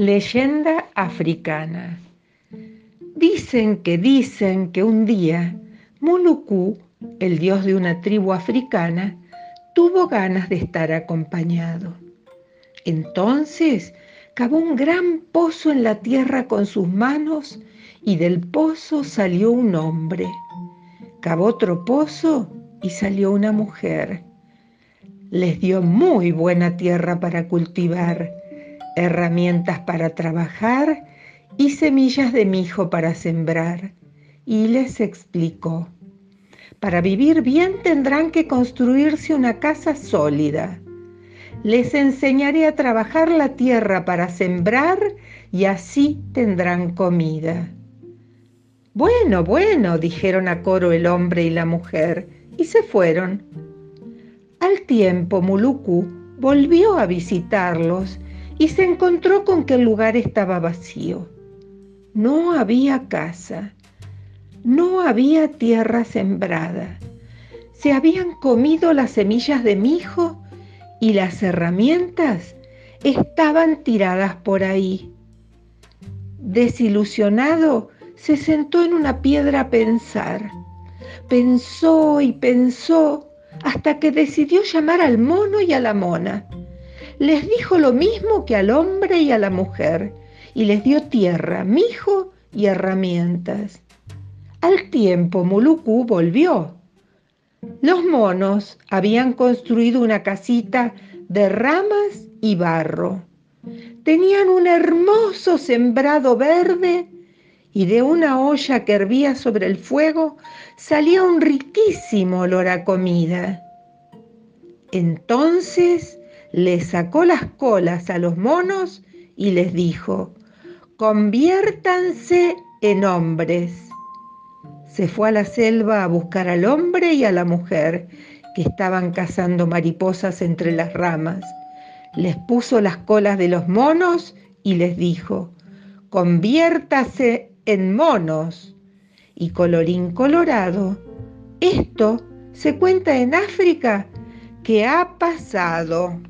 Leyenda africana. Dicen que dicen que un día Muluku, el dios de una tribu africana, tuvo ganas de estar acompañado. Entonces cavó un gran pozo en la tierra con sus manos y del pozo salió un hombre. Cavó otro pozo y salió una mujer. Les dio muy buena tierra para cultivar herramientas para trabajar y semillas de mijo para sembrar. Y les explicó, para vivir bien tendrán que construirse una casa sólida. Les enseñaré a trabajar la tierra para sembrar y así tendrán comida. Bueno, bueno, dijeron a coro el hombre y la mujer, y se fueron. Al tiempo, Muluku volvió a visitarlos y se encontró con que el lugar estaba vacío. No había casa, no había tierra sembrada. Se habían comido las semillas de mijo y las herramientas estaban tiradas por ahí. Desilusionado, se sentó en una piedra a pensar. Pensó y pensó hasta que decidió llamar al mono y a la mona les dijo lo mismo que al hombre y a la mujer, y les dio tierra, mijo y herramientas. Al tiempo Muluku volvió. Los monos habían construido una casita de ramas y barro. Tenían un hermoso sembrado verde y de una olla que hervía sobre el fuego salía un riquísimo olor a comida. Entonces le sacó las colas a los monos y les dijo, conviértanse en hombres. Se fue a la selva a buscar al hombre y a la mujer que estaban cazando mariposas entre las ramas. Les puso las colas de los monos y les dijo, conviértase en monos. Y colorín colorado, esto se cuenta en África que ha pasado.